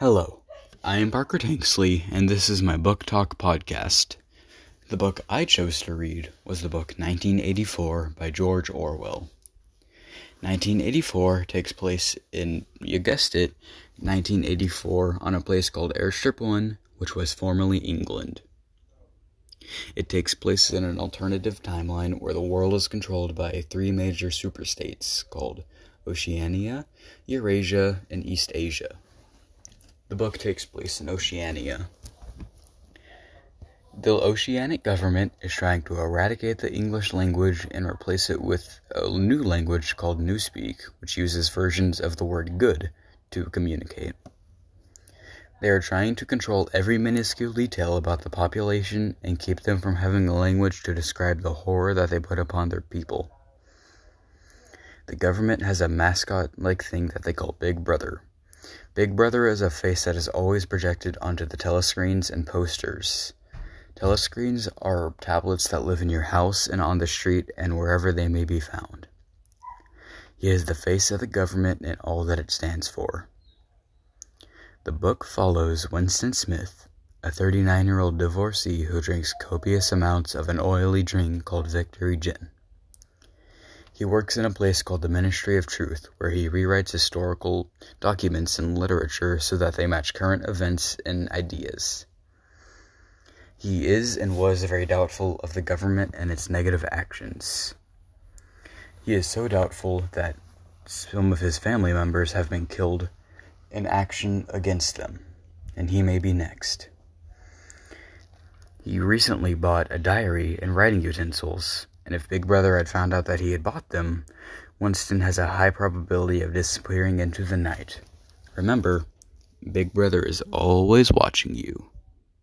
Hello, I am Parker Tanksley, and this is my Book Talk podcast. The book I chose to read was the book 1984 by George Orwell. 1984 takes place in, you guessed it, 1984 on a place called Airstrip 1, which was formerly England. It takes place in an alternative timeline where the world is controlled by three major superstates called Oceania, Eurasia, and Eastasia. The book takes place in Oceania. The oceanic government is trying to eradicate the English language and replace it with a new language called Newspeak, which uses versions of the word good to communicate. They are trying to control every minuscule detail about the population and keep them from having a language to describe the horror that they put upon their people. The government has a mascot like thing that they call Big Brother. Big Brother is a face that is always projected onto the telescreens and posters. Telescreens are tablets that live in your house and on the street and wherever they may be found. He is the face of the government and all that it stands for. The book follows Winston Smith, a 39 year old divorcee who drinks copious amounts of an oily drink called Victory Gin. He works in a place called the Ministry of Truth, where he rewrites historical documents and literature so that they match current events and ideas. He is and was very doubtful of the government and its negative actions. He is so doubtful that some of his family members have been killed in action against them, and he may be next. He recently bought a diary and writing utensils, and if Big Brother had found out that he had bought them, Winston has a high probability of disappearing into the night. Remember, Big Brother is always watching you.